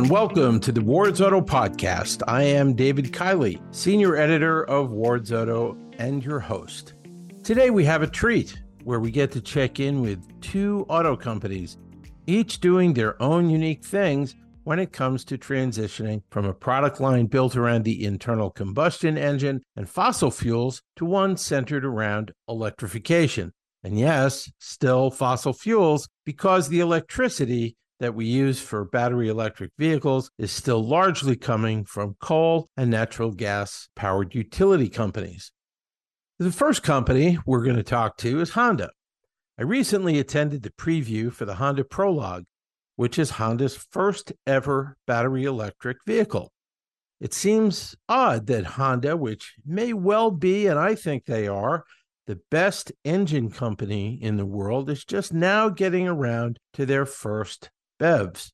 and welcome to the Ward's Auto Podcast. I am David Kiley, Senior Editor of Ward's Auto and your host. Today we have a treat where we get to check in with two auto companies, each doing their own unique things when it comes to transitioning from a product line built around the internal combustion engine and fossil fuels to one centered around electrification. And yes, still fossil fuels because the electricity that we use for battery electric vehicles is still largely coming from coal and natural gas powered utility companies. The first company we're going to talk to is Honda. I recently attended the preview for the Honda Prologue, which is Honda's first ever battery electric vehicle. It seems odd that Honda, which may well be, and I think they are, the best engine company in the world, is just now getting around to their first BEVs.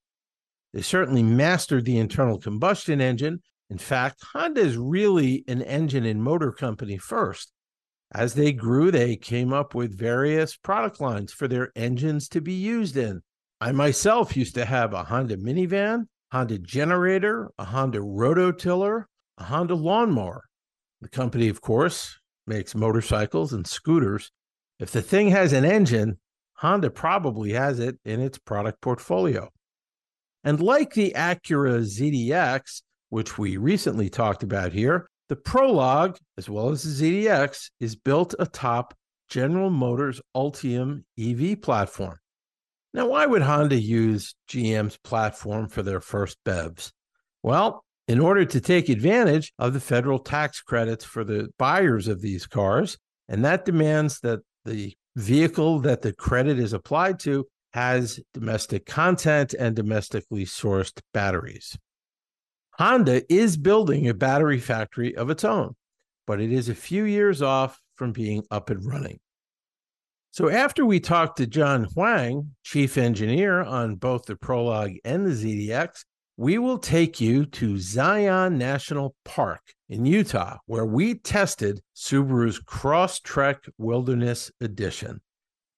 They certainly mastered the internal combustion engine. In fact, Honda is really an engine and motor company first. As they grew, they came up with various product lines for their engines to be used in. I myself used to have a Honda minivan, Honda generator, a Honda rototiller, a Honda lawnmower. The company, of course, makes motorcycles and scooters. If the thing has an engine, Honda probably has it in its product portfolio. And like the Acura ZDX, which we recently talked about here, the Prologue, as well as the ZDX, is built atop General Motors Ultium EV platform. Now, why would Honda use GM's platform for their first BEVs? Well, in order to take advantage of the federal tax credits for the buyers of these cars, and that demands that the vehicle that the credit is applied to has domestic content and domestically sourced batteries. Honda is building a battery factory of its own, but it is a few years off from being up and running. So, after we talked to John Huang, chief engineer on both the Prologue and the ZDX, we will take you to Zion National Park in Utah, where we tested Subaru's Crosstrek Wilderness Edition.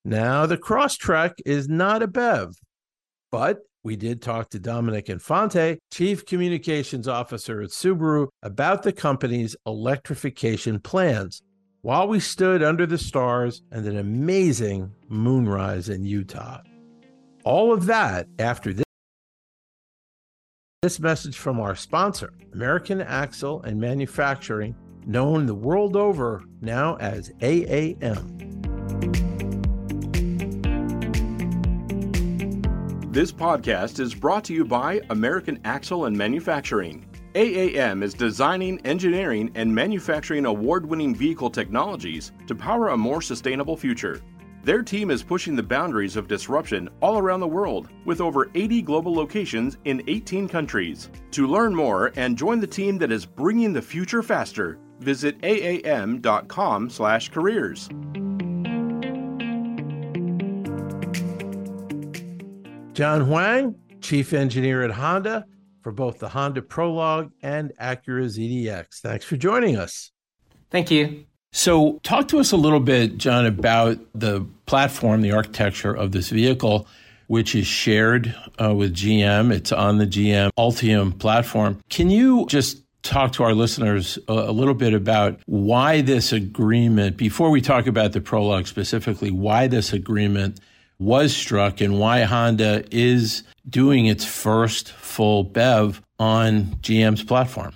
Now, the Crosstrek is not a BEV, but we did talk to Dominic Infante, Chief Communications Officer at Subaru, about the company's electrification plans while we stood under the stars and an amazing moonrise in Utah. All of that after this. This message from our sponsor, American Axle and Manufacturing, known the world over now as AAM. This podcast is brought to you by American Axle and Manufacturing. AAM is designing, engineering, and manufacturing award winning vehicle technologies to power a more sustainable future. Their team is pushing the boundaries of disruption all around the world with over 80 global locations in 18 countries. To learn more and join the team that is bringing the future faster, visit aam.com/careers. John Huang, chief engineer at Honda for both the Honda Prologue and Acura ZDX. Thanks for joining us. Thank you. So, talk to us a little bit, John, about the platform, the architecture of this vehicle, which is shared uh, with GM. It's on the GM Ultium platform. Can you just talk to our listeners a, a little bit about why this agreement, before we talk about the Prologue specifically, why this agreement was struck and why Honda is doing its first full BEV on GM's platform?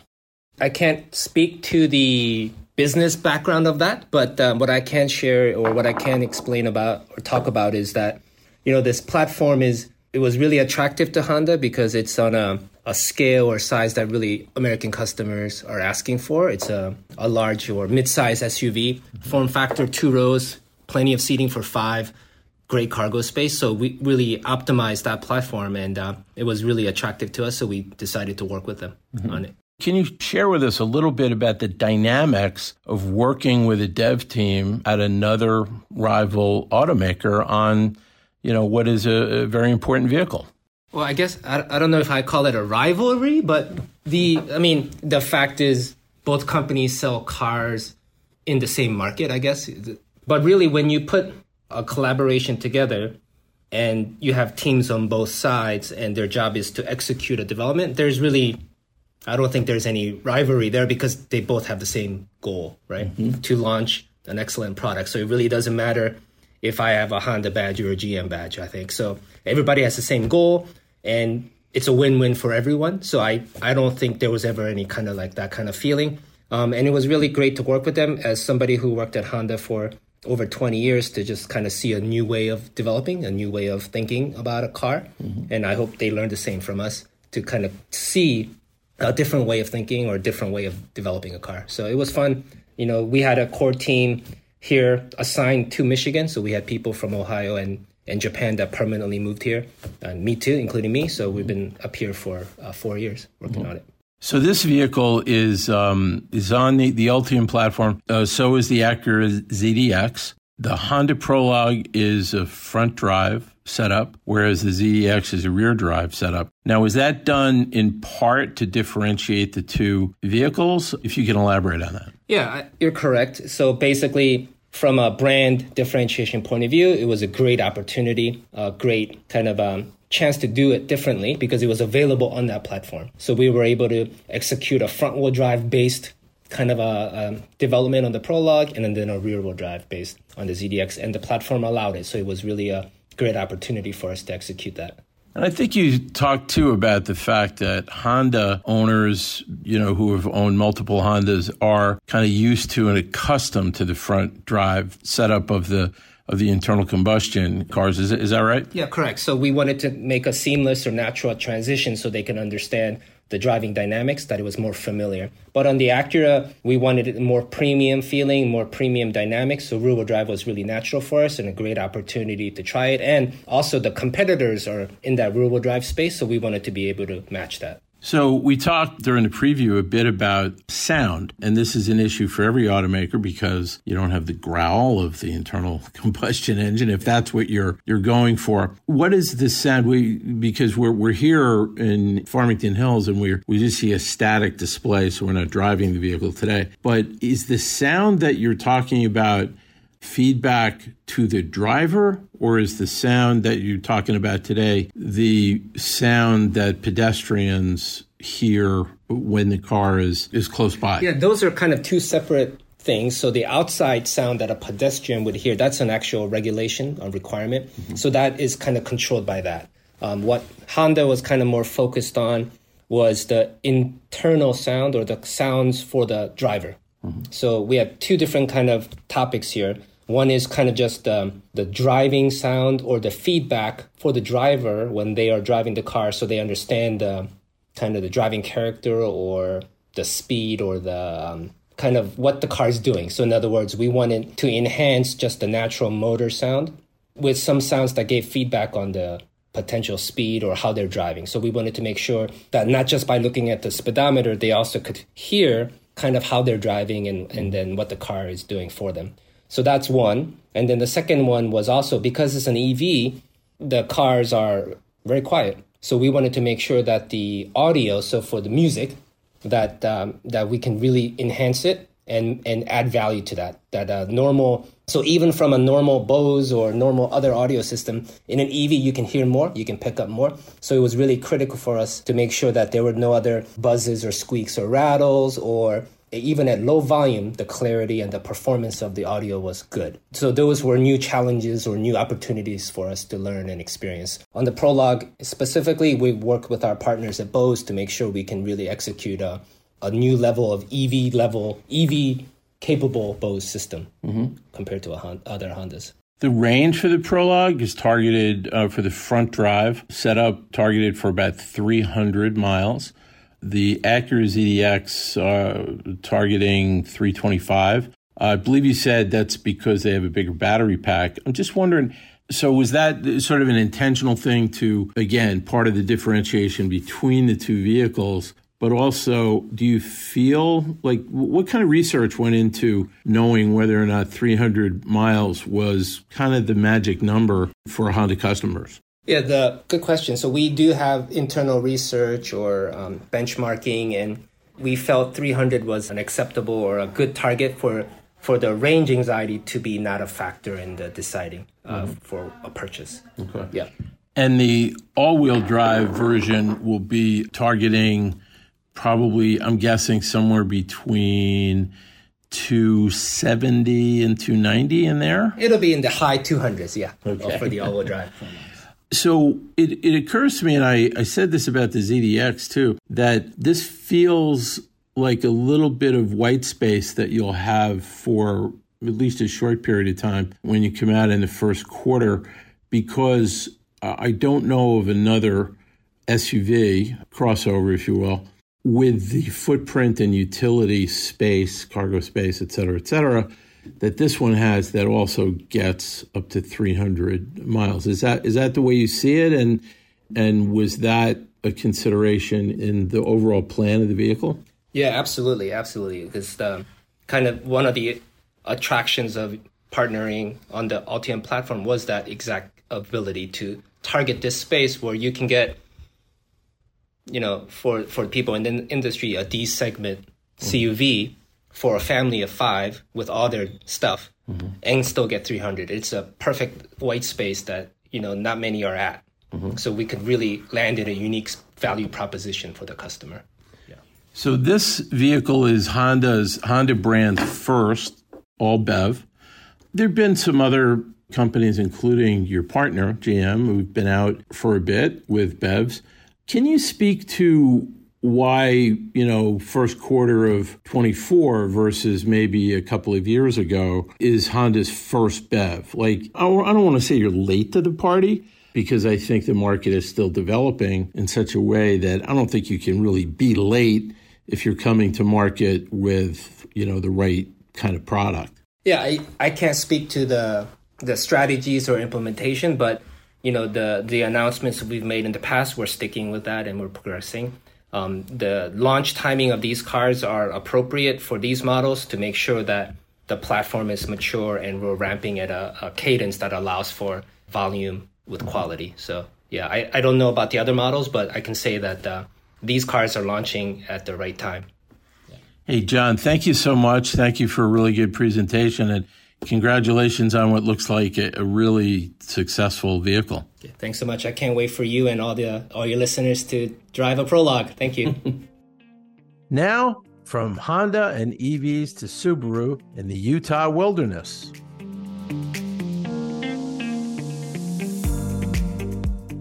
I can't speak to the business background of that, but um, what I can share or what I can explain about or talk about is that you know this platform is it was really attractive to Honda because it's on a, a scale or size that really American customers are asking for. It's a, a large or mid-size SUV, form factor two rows, plenty of seating for five, great cargo space. So we really optimized that platform, and uh, it was really attractive to us. So we decided to work with them mm-hmm. on it. Can you share with us a little bit about the dynamics of working with a dev team at another rival automaker on, you know, what is a, a very important vehicle? Well, I guess I, I don't know if I call it a rivalry, but the I mean the fact is both companies sell cars in the same market, I guess. But really, when you put a collaboration together, and you have teams on both sides and their job is to execute a development, there's really I don't think there's any rivalry there because they both have the same goal, right? Mm-hmm. To launch an excellent product. So it really doesn't matter if I have a Honda badge or a GM badge, I think. So everybody has the same goal and it's a win-win for everyone. So I, I don't think there was ever any kind of like that kind of feeling. Um, and it was really great to work with them as somebody who worked at Honda for over 20 years to just kind of see a new way of developing, a new way of thinking about a car. Mm-hmm. And I hope they learned the same from us to kind of see a different way of thinking or a different way of developing a car. So it was fun. You know, we had a core team here assigned to Michigan. So we had people from Ohio and, and Japan that permanently moved here, and me too, including me. So we've been up here for uh, four years working mm-hmm. on it. So this vehicle is um, is on the, the Ultium platform. Uh, so is the Acura ZDX. The Honda Prologue is a front drive setup, whereas the ZDX is a rear drive setup. Now, is that done in part to differentiate the two vehicles? If you can elaborate on that. Yeah, you're correct. So basically, from a brand differentiation point of view, it was a great opportunity, a great kind of um, chance to do it differently because it was available on that platform. So we were able to execute a front wheel drive based kind of a um, development on the Prologue and then a rear wheel drive based on the ZDX, and the platform allowed it. So it was really a great opportunity for us to execute that. And I think you talked too about the fact that Honda owners, you know, who have owned multiple Hondas are kind of used to and accustomed to the front drive setup of the of the internal combustion cars. Is, is that right? Yeah, correct. So we wanted to make a seamless or natural transition so they can understand the driving dynamics that it was more familiar. But on the Acura, we wanted more premium feeling, more premium dynamics. So rear wheel drive was really natural for us and a great opportunity to try it. And also the competitors are in that rear wheel drive space, so we wanted to be able to match that. So we talked during the preview a bit about sound, and this is an issue for every automaker because you don't have the growl of the internal combustion engine if that's what you're you're going for. What is the sound? We because we're we're here in Farmington Hills and we we just see a static display, so we're not driving the vehicle today. But is the sound that you're talking about feedback to the driver, or is the sound that you're talking about today the sound that pedestrians hear when the car is, is close by? Yeah, those are kind of two separate things. So the outside sound that a pedestrian would hear, that's an actual regulation, a requirement. Mm-hmm. So that is kind of controlled by that. Um, what Honda was kind of more focused on was the internal sound or the sounds for the driver. Mm-hmm. So we have two different kind of topics here. One is kind of just um, the driving sound or the feedback for the driver when they are driving the car, so they understand kind of the driving character or the speed or the um, kind of what the car is doing. So, in other words, we wanted to enhance just the natural motor sound with some sounds that gave feedback on the potential speed or how they're driving. So, we wanted to make sure that not just by looking at the speedometer, they also could hear kind of how they're driving and, and then what the car is doing for them. So that's one. And then the second one was also because it's an EV, the cars are very quiet. So we wanted to make sure that the audio, so for the music, that um, that we can really enhance it and and add value to that. That uh, normal. So even from a normal Bose or normal other audio system in an EV, you can hear more, you can pick up more. So it was really critical for us to make sure that there were no other buzzes or squeaks or rattles or even at low volume, the clarity and the performance of the audio was good. So those were new challenges or new opportunities for us to learn and experience. On the Prologue specifically, we work with our partners at Bose to make sure we can really execute a, a new level of EV level, EV capable Bose system mm-hmm. compared to a, other Hondas. The range for the Prologue is targeted uh, for the front drive setup, targeted for about 300 miles the Acura ZDX uh, targeting 325. I believe you said that's because they have a bigger battery pack. I'm just wondering. So was that sort of an intentional thing to again part of the differentiation between the two vehicles? But also, do you feel like what kind of research went into knowing whether or not 300 miles was kind of the magic number for Honda customers? Yeah, the good question. So we do have internal research or um, benchmarking, and we felt 300 was an acceptable or a good target for for the range anxiety to be not a factor in the deciding uh, mm-hmm. for a purchase. Okay. Yeah. And the all-wheel drive version will be targeting probably, I'm guessing, somewhere between 270 and 290 in there. It'll be in the high 200s, yeah, okay. for the all-wheel drive. So it, it occurs to me, and I, I said this about the ZDX too, that this feels like a little bit of white space that you'll have for at least a short period of time when you come out in the first quarter, because uh, I don't know of another SUV crossover, if you will, with the footprint and utility space, cargo space, et cetera, et cetera, that this one has that also gets up to 300 miles. Is that is that the way you see it? And and was that a consideration in the overall plan of the vehicle? Yeah, absolutely, absolutely. Because um, kind of one of the attractions of partnering on the Ultium platform was that exact ability to target this space where you can get, you know, for for people in the industry, a D segment CUV for a family of five with all their stuff, mm-hmm. and still get 300. It's a perfect white space that you know not many are at. Mm-hmm. So we could really land in a unique value proposition for the customer. Yeah. So this vehicle is Honda's Honda brand's first all BEV. There've been some other companies, including your partner GM, who've been out for a bit with BEVs. Can you speak to why you know first quarter of 24 versus maybe a couple of years ago is Honda's first BEV? Like I don't want to say you're late to the party because I think the market is still developing in such a way that I don't think you can really be late if you're coming to market with you know the right kind of product. Yeah, I, I can't speak to the the strategies or implementation, but you know the the announcements we've made in the past, we're sticking with that and we're progressing. Um, the launch timing of these cars are appropriate for these models to make sure that the platform is mature and we're ramping at a, a cadence that allows for volume with quality. So yeah, I, I don't know about the other models, but I can say that uh, these cars are launching at the right time. Hey, John, thank you so much. Thank you for a really good presentation and congratulations on what looks like a, a really successful vehicle. Okay, thanks so much. I can't wait for you and all the all your listeners to drive a Prologue. Thank you. now, from Honda and EVs to Subaru in the Utah wilderness.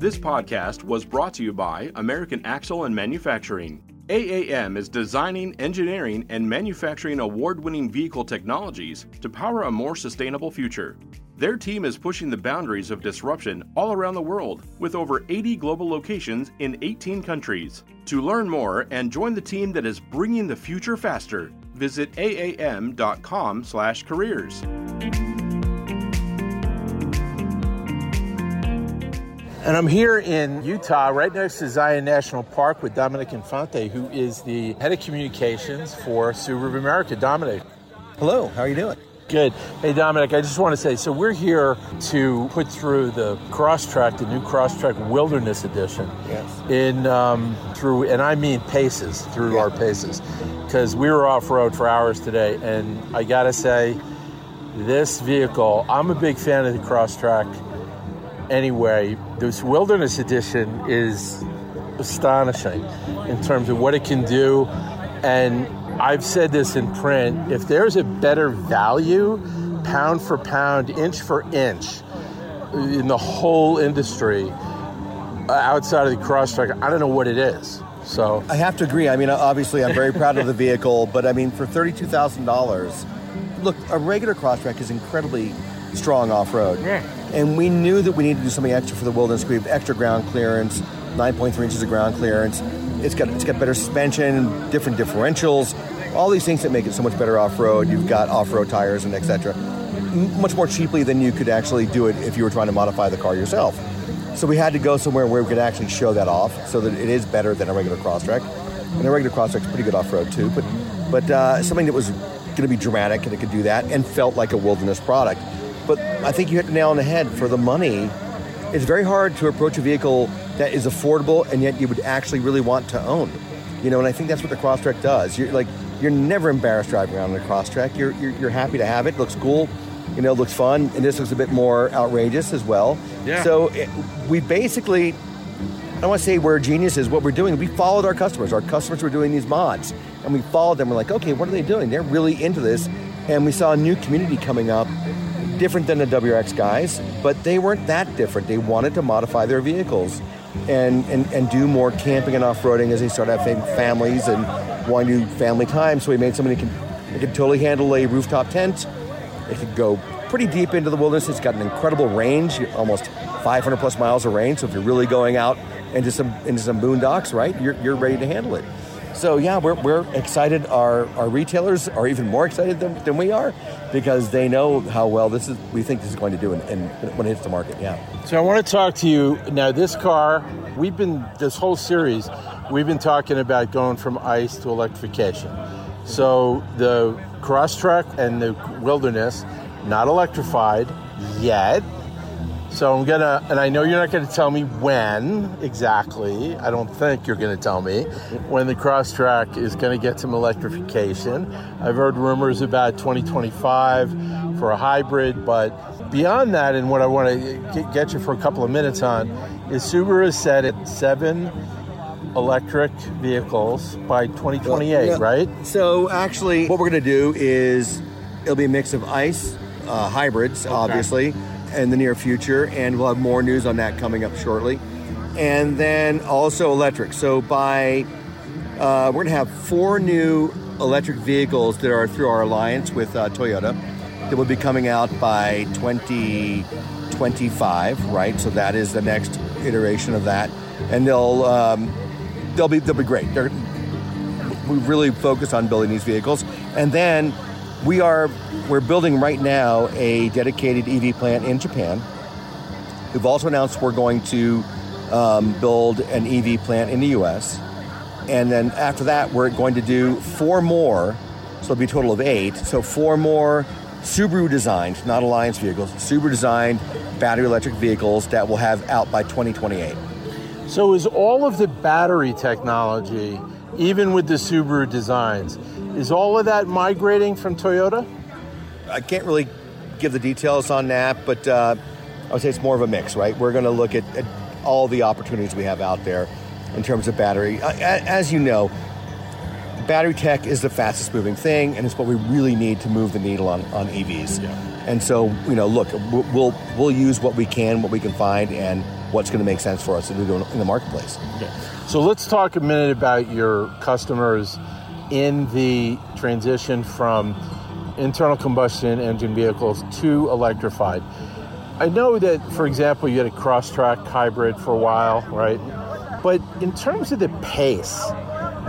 This podcast was brought to you by American Axle and Manufacturing. AAM is designing, engineering, and manufacturing award winning vehicle technologies to power a more sustainable future. Their team is pushing the boundaries of disruption all around the world with over 80 global locations in 18 countries. To learn more and join the team that is bringing the future faster, visit aam.com/careers. And I'm here in Utah, right next to Zion National Park with Dominic Infante, who is the head of communications for Subaru America. Dominic. Hello, how are you doing? Good. Hey, Dominic, I just want to say so we're here to put through the Crosstrek, the new Crosstrek Wilderness Edition. Yes. In um, through, and I mean paces, through yeah. our paces, because we were off road for hours today, and I got to say, this vehicle, I'm a big fan of the Crosstrek anyway, this Wilderness Edition is astonishing in terms of what it can do. And I've said this in print if there's a better value, pound for pound, inch for inch, in the whole industry uh, outside of the Crosstrek, I don't know what it is. So I have to agree. I mean, obviously, I'm very proud of the vehicle, but I mean, for thirty-two thousand dollars, look, a regular Crosstrek is incredibly strong off road. Yeah. And we knew that we needed to do something extra for the wilderness. We have extra ground clearance, 9.3 inches of ground clearance. It's got it's got better suspension, different differentials, all these things that make it so much better off road. You've got off road tires and etc. Much more cheaply than you could actually do it if you were trying to modify the car yourself. So we had to go somewhere where we could actually show that off, so that it is better than a regular Crosstrek. And a regular Crosstrek's pretty good off road too, but but uh, something that was going to be dramatic and it could do that and felt like a wilderness product. But I think you hit the nail on the head for the money. It's very hard to approach a vehicle that is affordable and yet you would actually really want to own. You know, and I think that's what the Crosstrek does. You're like you're never embarrassed driving around in a Crosstrek. You're, you're, you're happy to have it. Looks cool. You know, looks fun. And this looks a bit more outrageous as well. Yeah. So it, we basically, I don't want to say we're geniuses. What we're doing, we followed our customers. Our customers were doing these mods. And we followed them. We're like, okay, what are they doing? They're really into this. And we saw a new community coming up different than the WRX guys, but they weren't that different. They wanted to modify their vehicles and, and, and do more camping and off-roading as they started having families and want to do family time. So we made something that can, that can totally handle a rooftop tent. It could go pretty deep into the wilderness. It's got an incredible range, almost 500 plus miles of range. So if you're really going out into some into some boondocks, right, you're, you're ready to handle it. So yeah, we're, we're excited. Our, our retailers are even more excited than, than we are because they know how well this is. We think this is going to do in, when it hits the market. Yeah. So I want to talk to you now. This car, we've been this whole series, we've been talking about going from ICE to electrification. So the Crosstrek and the Wilderness, not electrified yet. So I'm gonna, and I know you're not gonna tell me when exactly. I don't think you're gonna tell me when the Crosstrek is gonna get some electrification. I've heard rumors about 2025 for a hybrid, but beyond that, and what I want to get you for a couple of minutes on is Subaru has said at seven electric vehicles by 2028, Yeah. right? So actually, what we're going to do is it'll be a mix of ICE uh, hybrids, obviously, in the near future, and we'll have more news on that coming up shortly. And then also electric. So by uh, we're going to have four new electric vehicles that are through our alliance with uh, Toyota that will be coming out by 2025, right? So that is the next iteration of that, and they'll um, they'll be they'll be great. They're, we really focus on building these vehicles, and then we are we're building right now a dedicated EV plant in Japan. We've also announced we're going to um, build an EV plant in the U.S. And then after that, we're going to do four more. So it'll be a total of eight. So four more Subaru designed, not Alliance vehicles, Subaru designed battery electric vehicles that will have out by 2028. So is all of the battery technology, even with the Subaru designs, is all of that migrating from Toyota? I can't really give the details on that, but uh, I would say it's more of a mix, right? We're going to look at, at all the opportunities we have out there in terms of battery. Uh, as you know, battery tech is the fastest moving thing, and it's what we really need to move the needle on, on EVs. And so, you know, look, we'll, we'll we'll use what we can, what we can find, and what's going to make sense for us to do in the marketplace. So let's talk a minute about your customers in the transition from internal combustion engine vehicles to electrified. I know that, for example, you had a Crosstrek hybrid for a while, right? But in terms of the pace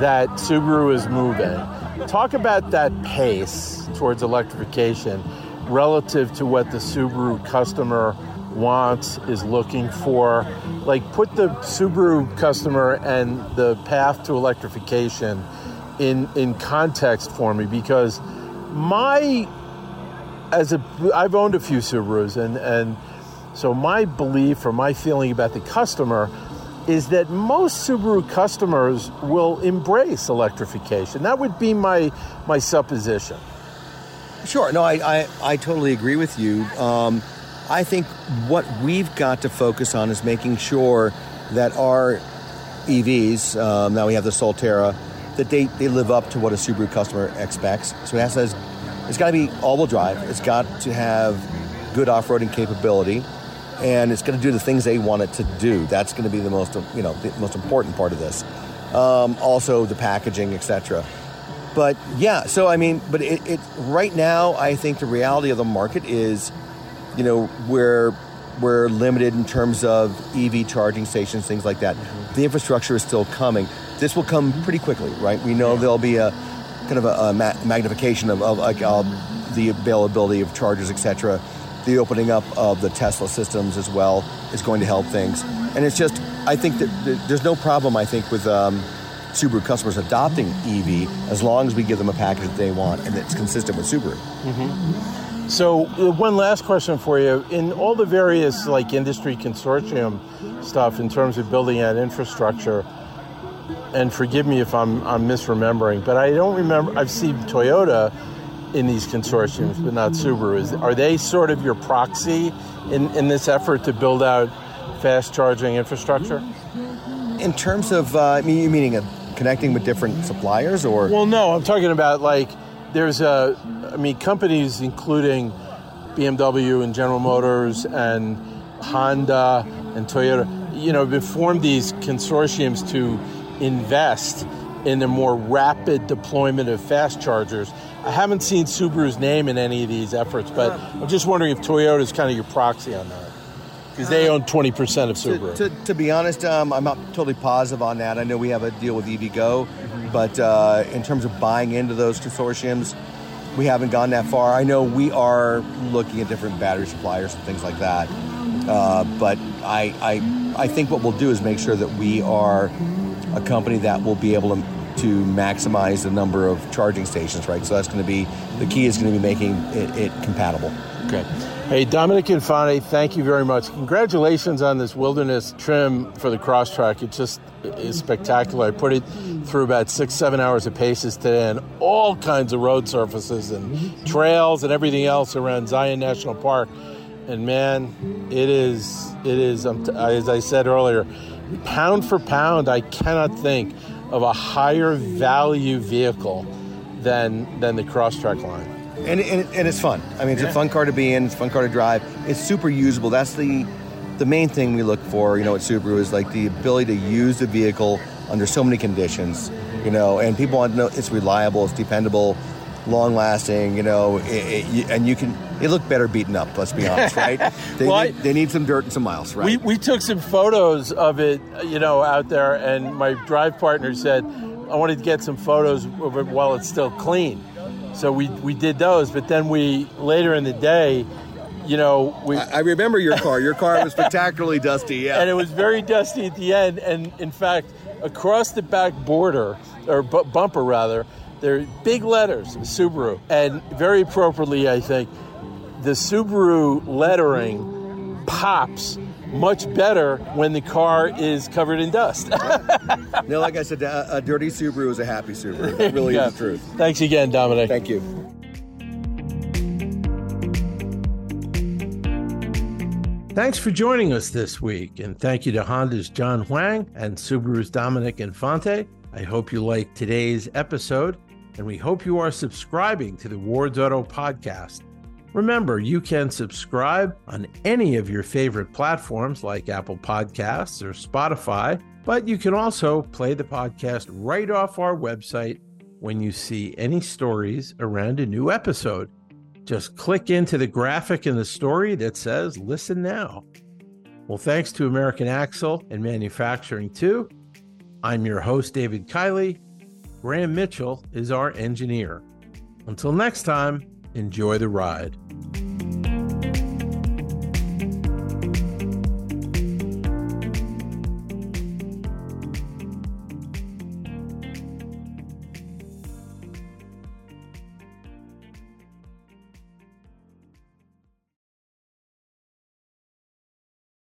that Subaru is moving, talk about that pace towards electrification relative to what the Subaru customer wants, is looking for. Like, put the Subaru customer and the path to electrification in, in context for me because my as a I've owned a few Subarus and and so my belief or my feeling about the customer is that most Subaru customers will embrace electrification. That would be my my supposition. Sure. No, I, I, I totally agree with you. Um, I think what we've got to focus on is making sure that our EVs, um, now we have the Solterra, that they, they live up to what a Subaru customer expects. So it has to, it's got to be all-wheel drive. It's got to have good off-roading capability, and it's going to do the things they want it to do. That's going to be the most you know the most important part of this. Um, also, the packaging, etc but yeah so i mean but it, it right now i think the reality of the market is you know we're we're limited in terms of ev charging stations things like that the infrastructure is still coming this will come pretty quickly right? We know there'll be a kind of a, a ma- magnification of, of like uh, the availability of chargers etc the opening up of the tesla systems as well is going to help things. And it's just i think that there's no problem i think with um, Subaru customers adopting EV as long as we give them a package that they want and that's consistent with Subaru. So uh, one last question for you: in all the various like industry consortium stuff in terms of building out infrastructure, and forgive me if I'm, I'm misremembering, but I don't remember. I've seen Toyota in these consortiums, but not Subaru. Is, are they sort of your proxy in, in this effort to build out fast charging infrastructure? In terms of, uh, I mean, you meaning uh, connecting with different suppliers, or? Well, no, I'm talking about like there's a, I mean, companies including BMW and General Motors and Honda and Toyota, you know, have formed these consortiums to invest in a more rapid deployment of fast chargers. I haven't seen Subaru's name in any of these efforts, but I'm just wondering if Toyota is kind of your proxy on that. Because they own 20% of Subaru. To, to, to be honest, um, I'm not totally positive on that. I know we have a deal with EVgo, mm-hmm. but uh, in terms of buying into those consortiums, we haven't gone that far. I know we are looking at different battery suppliers and things like that. Uh, but I, I, I think what we'll do is make sure that we are a company that will be able to, to maximize the number of charging stations, right? So that's going to be the key is going to be making it, it compatible. Okay. Hey, Dominic Infante, thank you very much. Congratulations on this wilderness trim for the Crosstrek. It just is spectacular. I put it through about six, seven hours of paces today and all kinds of road surfaces and trails and everything else around Zion National Park. And man, it is, it is, um, as I said earlier, pound for pound, I cannot think of a higher value vehicle than, than the Crosstrek line. And, and, and it's fun. I mean, it's yeah. a fun car to be in. It's a fun car to drive. It's super usable. That's the the main thing we look for. You know, at Subaru is like the ability to use the vehicle under so many conditions. You know, and people want to know it's reliable, it's dependable, long lasting. You know, it, it, and you can. It looked better beaten up. Let's be honest, right? They, well, need, they need some dirt and some miles, right? We we took some photos of it, you know, out there, and my drive partner said, "I wanted to get some photos of it while it's still clean." So we, we did those, but then we later in the day, you know, we. I, I remember your car. Your car was spectacularly dusty. Yeah, and it was very dusty at the end. And in fact, across the back border or b- bumper rather, there are big letters Subaru, and very appropriately, I think, the Subaru lettering pops much better when the car is covered in dust. no, like I said, a, a, dirty Subaru is a happy Subaru. That really yeah. is the truth. Thanks again, Dominic. Thank you. Thanks for joining us this week, and thank you to Honda's John Huang and Subaru's Dominic Infante. I hope you liked today's episode, and we hope you are subscribing to the Ward's Auto podcast. Remember, you can subscribe on any of your favorite platforms like Apple Podcasts or Spotify, but you can also play the podcast right off our website when you see any stories around a new episode. Just click into the graphic in the story that says Listen Now. Well, thanks to American Axle and Manufacturing too. I'm your host, David Kiley. Graham Mitchell is our engineer. Until next time, enjoy the ride.